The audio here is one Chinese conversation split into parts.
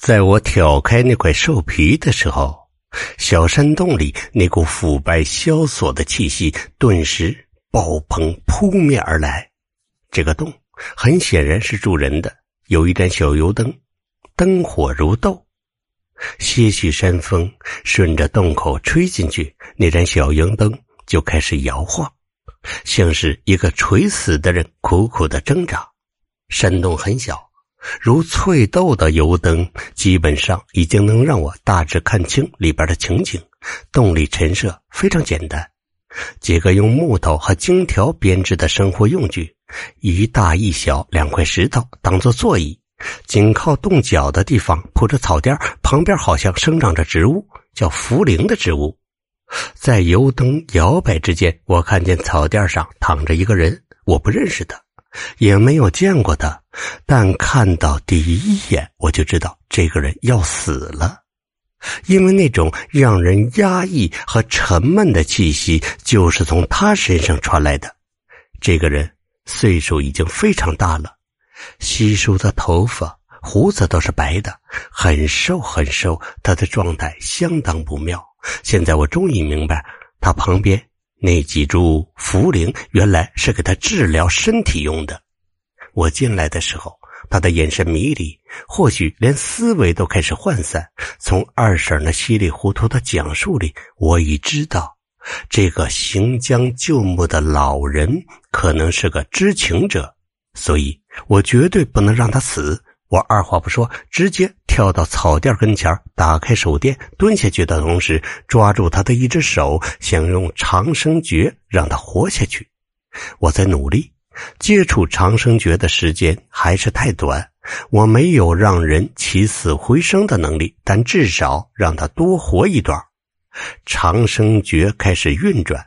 在我挑开那块兽皮的时候，小山洞里那股腐败萧索的气息顿时爆棚扑面而来。这个洞很显然是住人的，有一盏小油灯，灯火如豆。些许山风顺着洞口吹进去，那盏小油灯就开始摇晃，像是一个垂死的人苦苦的挣扎。山洞很小。如翠豆的油灯，基本上已经能让我大致看清里边的情景。洞里陈设非常简单，几个用木头和荆条编织的生活用具，一大一小两块石头当做座椅，紧靠洞角的地方铺着草垫，旁边好像生长着植物，叫茯苓的植物。在油灯摇摆之间，我看见草垫上躺着一个人，我不认识他。也没有见过他，但看到第一眼我就知道这个人要死了，因为那种让人压抑和沉闷的气息就是从他身上传来的。这个人岁数已经非常大了，稀疏的头发、胡子都是白的，很瘦很瘦，他的状态相当不妙。现在我终于明白，他旁边。那几株茯苓原来是给他治疗身体用的。我进来的时候，他的眼神迷离，或许连思维都开始涣散。从二婶那稀里糊涂的讲述里，我已知道，这个行将就木的老人可能是个知情者，所以我绝对不能让他死。我二话不说，直接跳到草垫跟前打开手电，蹲下去的同时抓住他的一只手，想用长生诀让他活下去。我在努力接触长生诀的时间还是太短，我没有让人起死回生的能力，但至少让他多活一段。长生诀开始运转，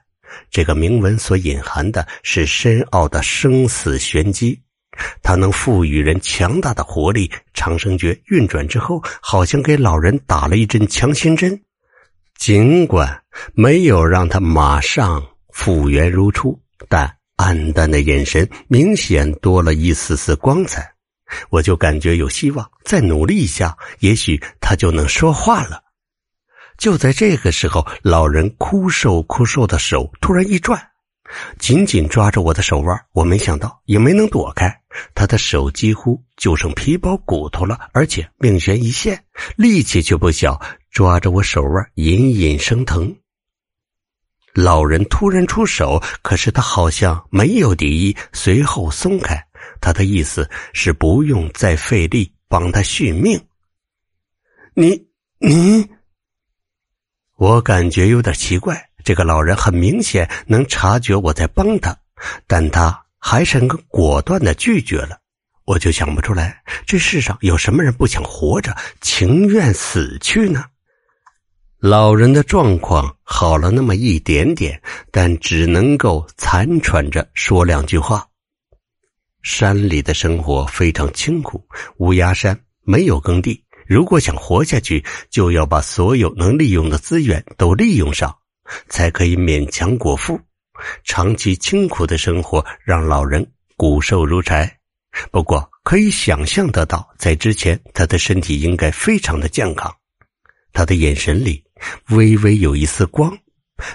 这个铭文所隐含的是深奥的生死玄机。它能赋予人强大的活力。长生诀运转之后，好像给老人打了一针强心针。尽管没有让他马上复原如初，但暗淡的眼神明显多了一丝丝光彩。我就感觉有希望，再努力一下，也许他就能说话了。就在这个时候，老人枯瘦枯瘦的手突然一转。紧紧抓着我的手腕，我没想到，也没能躲开。他的手几乎就剩皮包骨头了，而且命悬一线，力气却不小，抓着我手腕隐隐生疼。老人突然出手，可是他好像没有敌意，随后松开。他的意思是不用再费力帮他续命。你你，我感觉有点奇怪。这个老人很明显能察觉我在帮他，但他还是很果断的拒绝了。我就想不出来，这世上有什么人不想活着，情愿死去呢？老人的状况好了那么一点点，但只能够残喘着说两句话。山里的生活非常清苦，乌鸦山没有耕地，如果想活下去，就要把所有能利用的资源都利用上。才可以勉强果腹。长期清苦的生活让老人骨瘦如柴，不过可以想象得到，在之前他的身体应该非常的健康。他的眼神里微微有一丝光，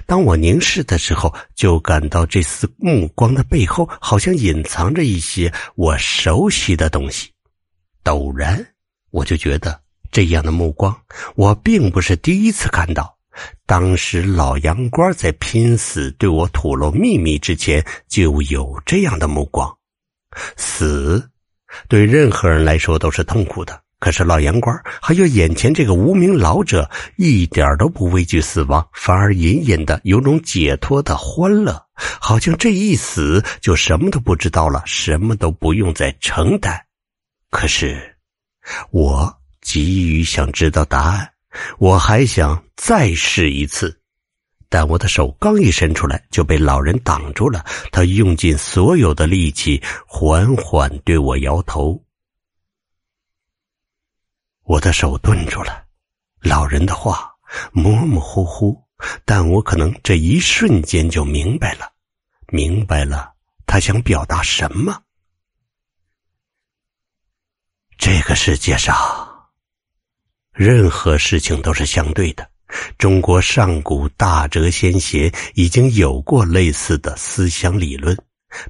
当我凝视的时候，就感到这丝目光的背后好像隐藏着一些我熟悉的东西。陡然，我就觉得这样的目光，我并不是第一次看到。当时老杨官在拼死对我吐露秘密之前，就有这样的目光。死，对任何人来说都是痛苦的。可是老杨官还有眼前这个无名老者，一点都不畏惧死亡，反而隐隐的有种解脱的欢乐，好像这一死就什么都不知道了，什么都不用再承担。可是，我急于想知道答案。我还想再试一次，但我的手刚一伸出来，就被老人挡住了。他用尽所有的力气，缓缓对我摇头。我的手顿住了。老人的话模模糊糊，但我可能这一瞬间就明白了，明白了他想表达什么。这个世界上。任何事情都是相对的。中国上古大哲先贤已经有过类似的思想理论，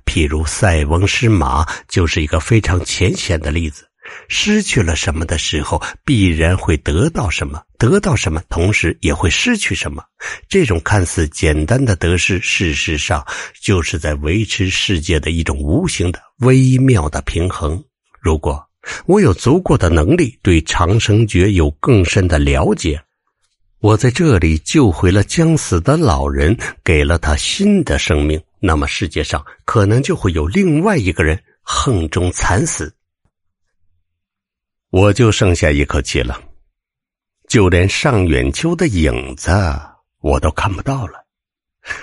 譬如塞翁失马就是一个非常浅显的例子。失去了什么的时候，必然会得到什么；得到什么，同时也会失去什么。这种看似简单的得失，事实上就是在维持世界的一种无形的微妙的平衡。如果我有足够的能力对长生诀有更深的了解。我在这里救回了将死的老人，给了他新的生命。那么世界上可能就会有另外一个人横中惨死，我就剩下一口气了。就连尚远秋的影子我都看不到了。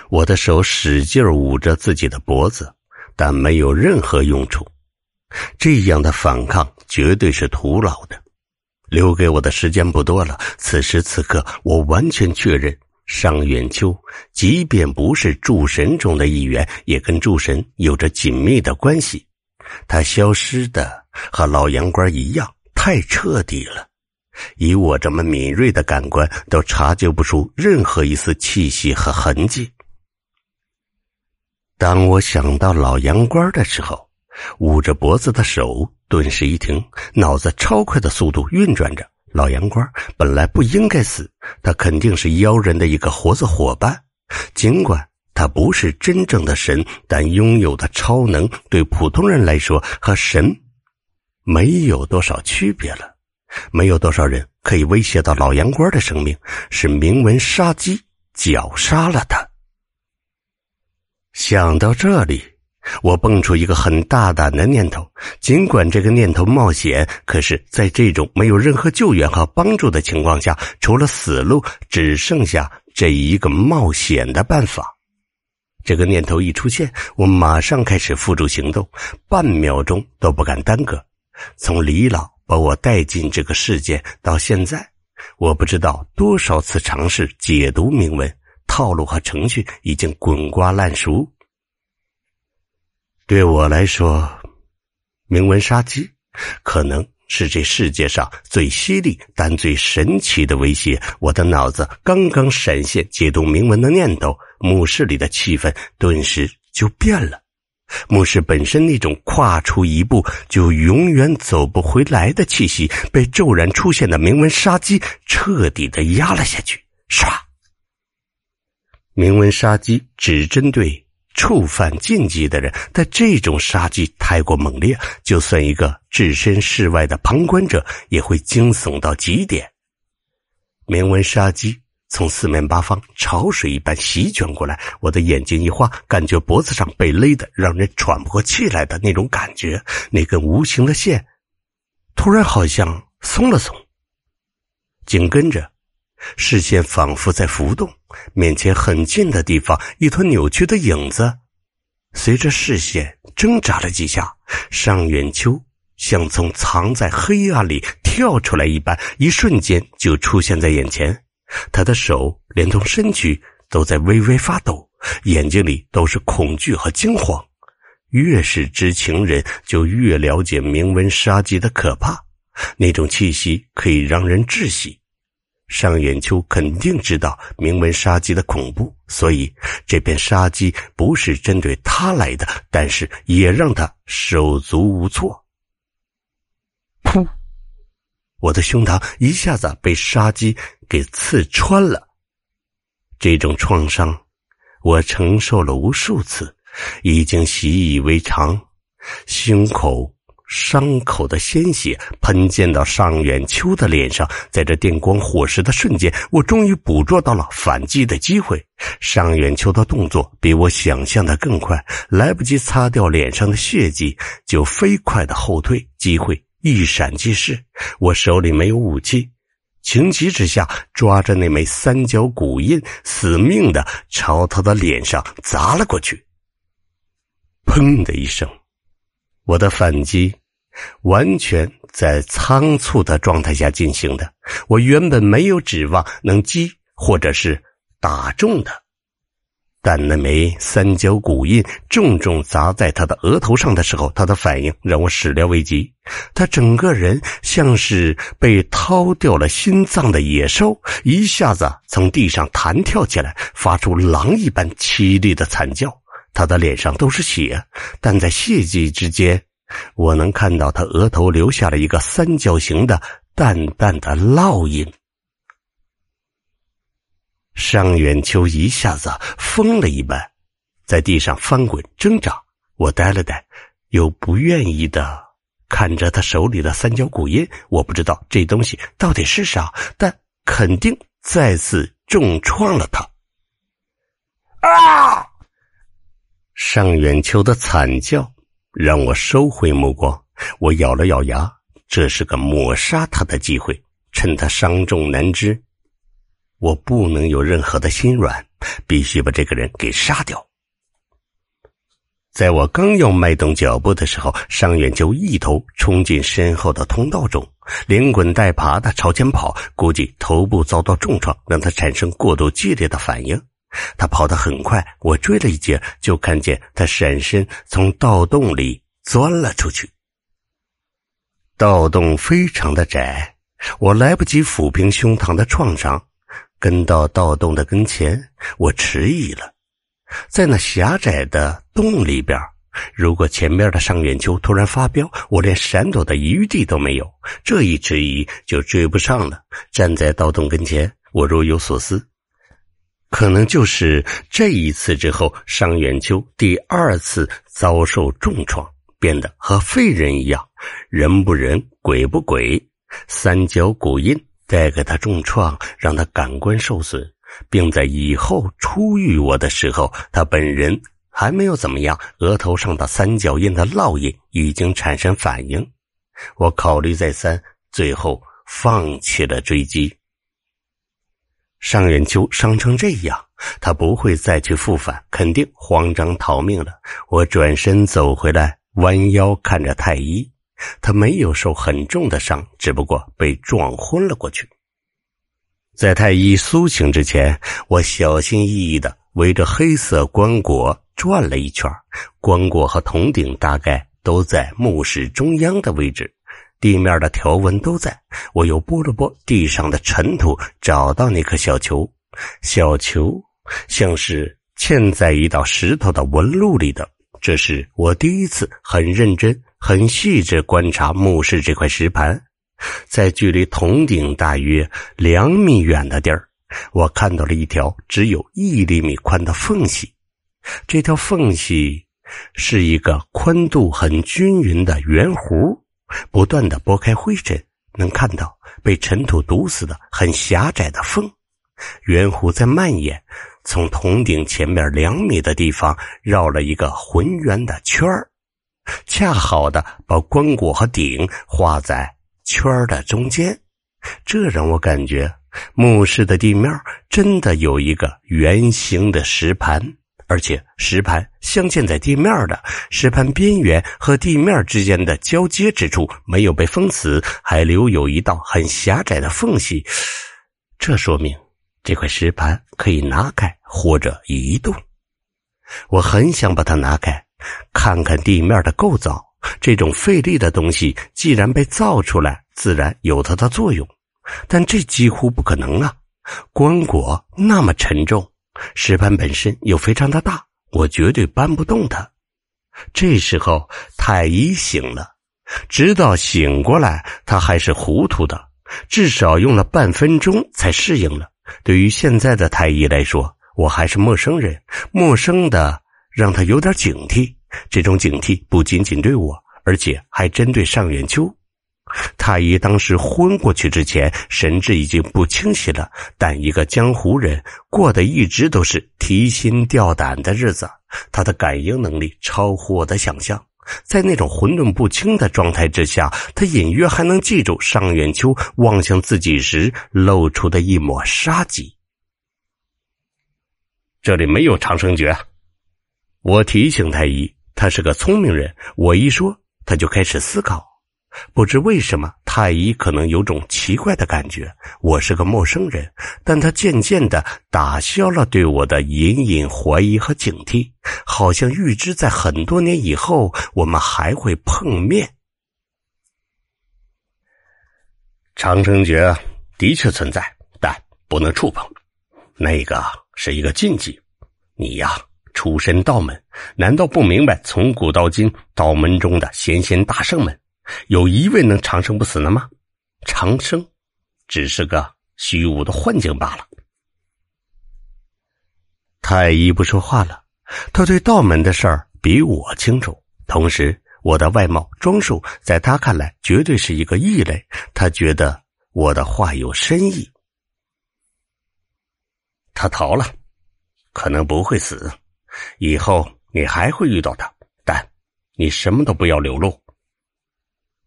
我的手使劲捂着自己的脖子，但没有任何用处。这样的反抗绝对是徒劳的。留给我的时间不多了。此时此刻，我完全确认，尚远秋即便不是诸神中的一员，也跟诸神有着紧密的关系。他消失的和老杨官一样，太彻底了。以我这么敏锐的感官，都察觉不出任何一丝气息和痕迹。当我想到老杨官的时候，捂着脖子的手顿时一停，脑子超快的速度运转着。老杨官本来不应该死，他肯定是妖人的一个活子伙伴。尽管他不是真正的神，但拥有的超能对普通人来说和神没有多少区别了。没有多少人可以威胁到老杨官的生命，是铭文杀机绞杀了他。想到这里。我蹦出一个很大胆的念头，尽管这个念头冒险，可是在这种没有任何救援和帮助的情况下，除了死路，只剩下这一个冒险的办法。这个念头一出现，我马上开始付诸行动，半秒钟都不敢耽搁。从李老把我带进这个世界到现在，我不知道多少次尝试解读铭文套路和程序，已经滚瓜烂熟。对我来说，铭文杀机可能是这世界上最犀利但最神奇的威胁。我的脑子刚刚闪现解读铭文的念头，墓室里的气氛顿时就变了。墓室本身那种跨出一步就永远走不回来的气息，被骤然出现的铭文杀机彻底的压了下去。唰！铭文杀机只针对。触犯禁忌的人，但这种杀机太过猛烈，就算一个置身事外的旁观者也会惊悚到极点。铭文杀机从四面八方潮水一般席卷过来，我的眼睛一花，感觉脖子上被勒的让人喘不过气来的那种感觉。那根无形的线突然好像松了松，紧跟着。视线仿佛在浮动，面前很近的地方，一团扭曲的影子，随着视线挣扎了几下，尚远秋像从藏在黑暗里跳出来一般，一瞬间就出现在眼前。他的手连同身躯都在微微发抖，眼睛里都是恐惧和惊慌。越是知情人，就越了解铭文杀机的可怕，那种气息可以让人窒息。尚远秋肯定知道名门杀机的恐怖，所以这片杀机不是针对他来的，但是也让他手足无措。噗！我的胸膛一下子被杀机给刺穿了。这种创伤，我承受了无数次，已经习以为常。胸口。伤口的鲜血喷溅到尚远秋的脸上，在这电光火石的瞬间，我终于捕捉到了反击的机会。尚远秋的动作比我想象的更快，来不及擦掉脸上的血迹，就飞快的后退。机会一闪即逝，我手里没有武器，情急之下抓着那枚三角骨印，死命的朝他的脸上砸了过去。砰的一声。我的反击完全在仓促的状态下进行的，我原本没有指望能击或者是打中的。但那枚三角骨印重重砸在他的额头上的时候，他的反应让我始料未及。他整个人像是被掏掉了心脏的野兽，一下子从地上弹跳起来，发出狼一般凄厉的惨叫。他的脸上都是血，但在血迹之间，我能看到他额头留下了一个三角形的淡淡的烙印。尚远秋一下子疯了一般，在地上翻滚挣扎。我呆了呆，又不愿意的看着他手里的三角骨印。我不知道这东西到底是啥，但肯定再次重创了他。啊！尚远秋的惨叫让我收回目光。我咬了咬牙，这是个抹杀他的机会，趁他伤重难支。我不能有任何的心软，必须把这个人给杀掉。在我刚要迈动脚步的时候，尚远就一头冲进身后的通道中，连滚带爬的朝前跑。估计头部遭到重创，让他产生过度剧烈的反应。他跑得很快，我追了一截，就看见他闪身从盗洞里钻了出去。盗洞非常的窄，我来不及抚平胸膛的创伤。跟到盗洞的跟前，我迟疑了。在那狭窄的洞里边，如果前面的尚远秋突然发飙，我连闪躲的余地都没有。这一迟疑就追不上了。站在盗洞跟前，我若有所思，可能就是这一次之后，尚远秋第二次遭受重创，变得和废人一样，人不人，鬼不鬼，三角骨印。带给他重创，让他感官受损，并在以后初遇我的时候，他本人还没有怎么样，额头上的三角印的烙印已经产生反应。我考虑再三，最后放弃了追击。尚远秋伤成这样，他不会再去复返，肯定慌张逃命了。我转身走回来，弯腰看着太医。他没有受很重的伤，只不过被撞昏了过去。在太医苏醒之前，我小心翼翼的围着黑色棺椁转了一圈。棺椁和铜鼎大概都在墓室中央的位置，地面的条纹都在。我又拨了拨地上的尘土，找到那颗小球。小球像是嵌在一道石头的纹路里的。这是我第一次很认真。很细致观察墓室这块石盘，在距离铜鼎大约两米远的地儿，我看到了一条只有一厘米宽的缝隙。这条缝隙是一个宽度很均匀的圆弧，不断的拨开灰尘，能看到被尘土堵死的很狭窄的缝。圆弧在蔓延，从铜鼎前面两米的地方绕了一个浑圆的圈儿。恰好的把棺椁和鼎画在圈儿的中间，这让我感觉墓室的地面真的有一个圆形的石盘，而且石盘镶嵌在地面的石盘边缘和地面之间的交接之处没有被封死，还留有一道很狭窄的缝隙，这说明这块石盘可以拿开或者移动。我很想把它拿开。看看地面的构造，这种费力的东西既然被造出来，自然有它的作用。但这几乎不可能啊！棺椁那么沉重，石盘本身又非常的大，我绝对搬不动它。这时候太医醒了，直到醒过来，他还是糊涂的，至少用了半分钟才适应了。对于现在的太医来说，我还是陌生人，陌生的。让他有点警惕，这种警惕不仅仅对我，而且还针对尚远秋。太医当时昏过去之前，神志已经不清晰了。但一个江湖人过的一直都是提心吊胆的日子，他的感应能力超乎我的想象。在那种混沌不清的状态之下，他隐约还能记住尚远秋望向自己时露出的一抹杀机。这里没有长生诀。我提醒太医，他是个聪明人。我一说，他就开始思考。不知为什么，太医可能有种奇怪的感觉，我是个陌生人，但他渐渐的打消了对我的隐隐怀疑和警惕，好像预知在很多年以后我们还会碰面。长生诀的确存在，但不能触碰，那个是一个禁忌。你呀。出身道门，难道不明白从古到今道门中的仙仙大圣们，有一位能长生不死的吗？长生只是个虚无的幻境罢了。太医不说话了，他对道门的事儿比我清楚，同时我的外貌装束在他看来绝对是一个异类，他觉得我的话有深意。他逃了，可能不会死。以后你还会遇到他，但你什么都不要流露。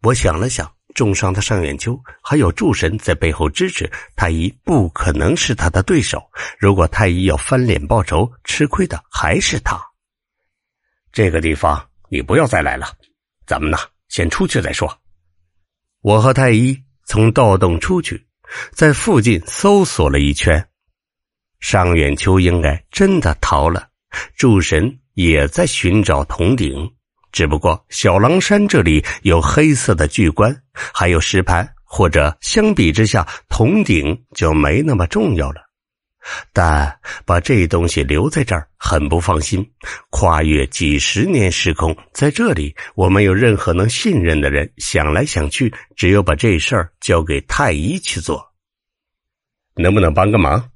我想了想，重伤的尚远秋还有诸神在背后支持，太医不可能是他的对手。如果太医要翻脸报仇，吃亏的还是他。这个地方你不要再来了，咱们呢先出去再说。我和太医从盗洞出去，在附近搜索了一圈，尚远秋应该真的逃了。诸神也在寻找铜鼎，只不过小狼山这里有黑色的巨棺，还有石盘，或者相比之下，铜鼎就没那么重要了。但把这东西留在这儿很不放心。跨越几十年时空，在这里我没有任何能信任的人。想来想去，只有把这事儿交给太医去做。能不能帮个忙？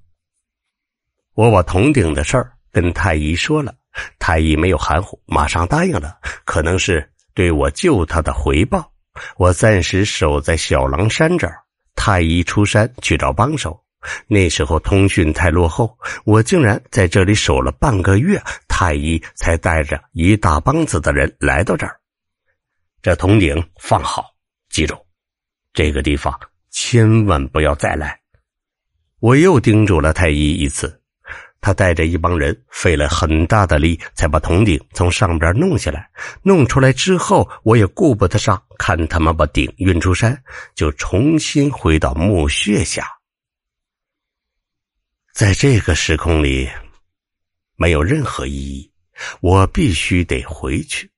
我把铜鼎的事儿。跟太医说了，太医没有含糊，马上答应了。可能是对我救他的回报，我暂时守在小狼山这儿。太医出山去找帮手，那时候通讯太落后，我竟然在这里守了半个月，太医才带着一大帮子的人来到这儿。这铜鼎放好，记住，这个地方千万不要再来。我又叮嘱了太医一次。他带着一帮人费了很大的力，才把铜鼎从上边弄下来。弄出来之后，我也顾不得上看他们把鼎运出山，就重新回到墓穴下。在这个时空里，没有任何意义。我必须得回去。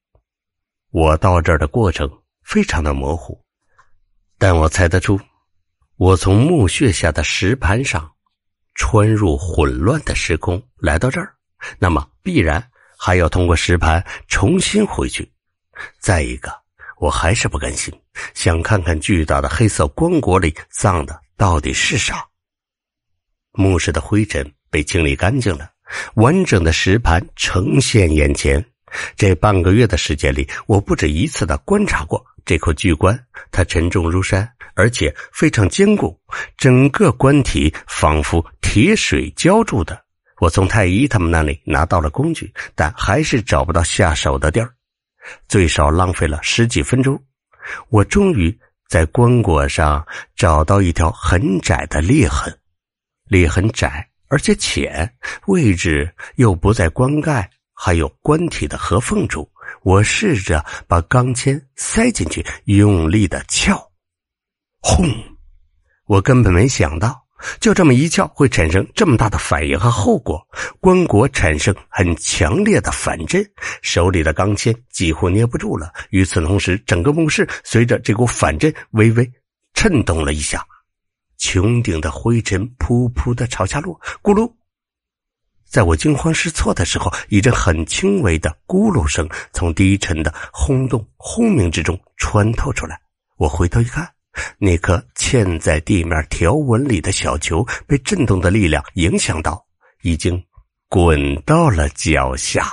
我到这儿的过程非常的模糊，但我猜得出，我从墓穴下的石盘上。穿入混乱的时空来到这儿，那么必然还要通过石盘重新回去。再一个，我还是不甘心，想看看巨大的黑色棺椁里葬的到底是啥。墓室的灰尘被清理干净了，完整的石盘呈现眼前。这半个月的时间里，我不止一次的观察过这口巨棺，它沉重如山。而且非常坚固，整个棺体仿佛铁水浇筑的。我从太医他们那里拿到了工具，但还是找不到下手的地儿，最少浪费了十几分钟。我终于在棺椁上找到一条很窄的裂痕，裂痕窄而且浅，位置又不在棺盖还有棺体的合缝处。我试着把钢钎塞进去，用力的撬。轰！我根本没想到，就这么一撬会产生这么大的反应和后果。棺椁产生很强烈的反震，手里的钢钎几乎捏不住了。与此同时，整个墓室随着这股反震微微震动了一下，穹顶的灰尘噗噗的朝下落。咕噜！在我惊慌失措的时候，一阵很轻微的咕噜声从低沉的轰动轰鸣之中穿透出来。我回头一看。那颗嵌在地面条纹里的小球被震动的力量影响到，已经滚到了脚下。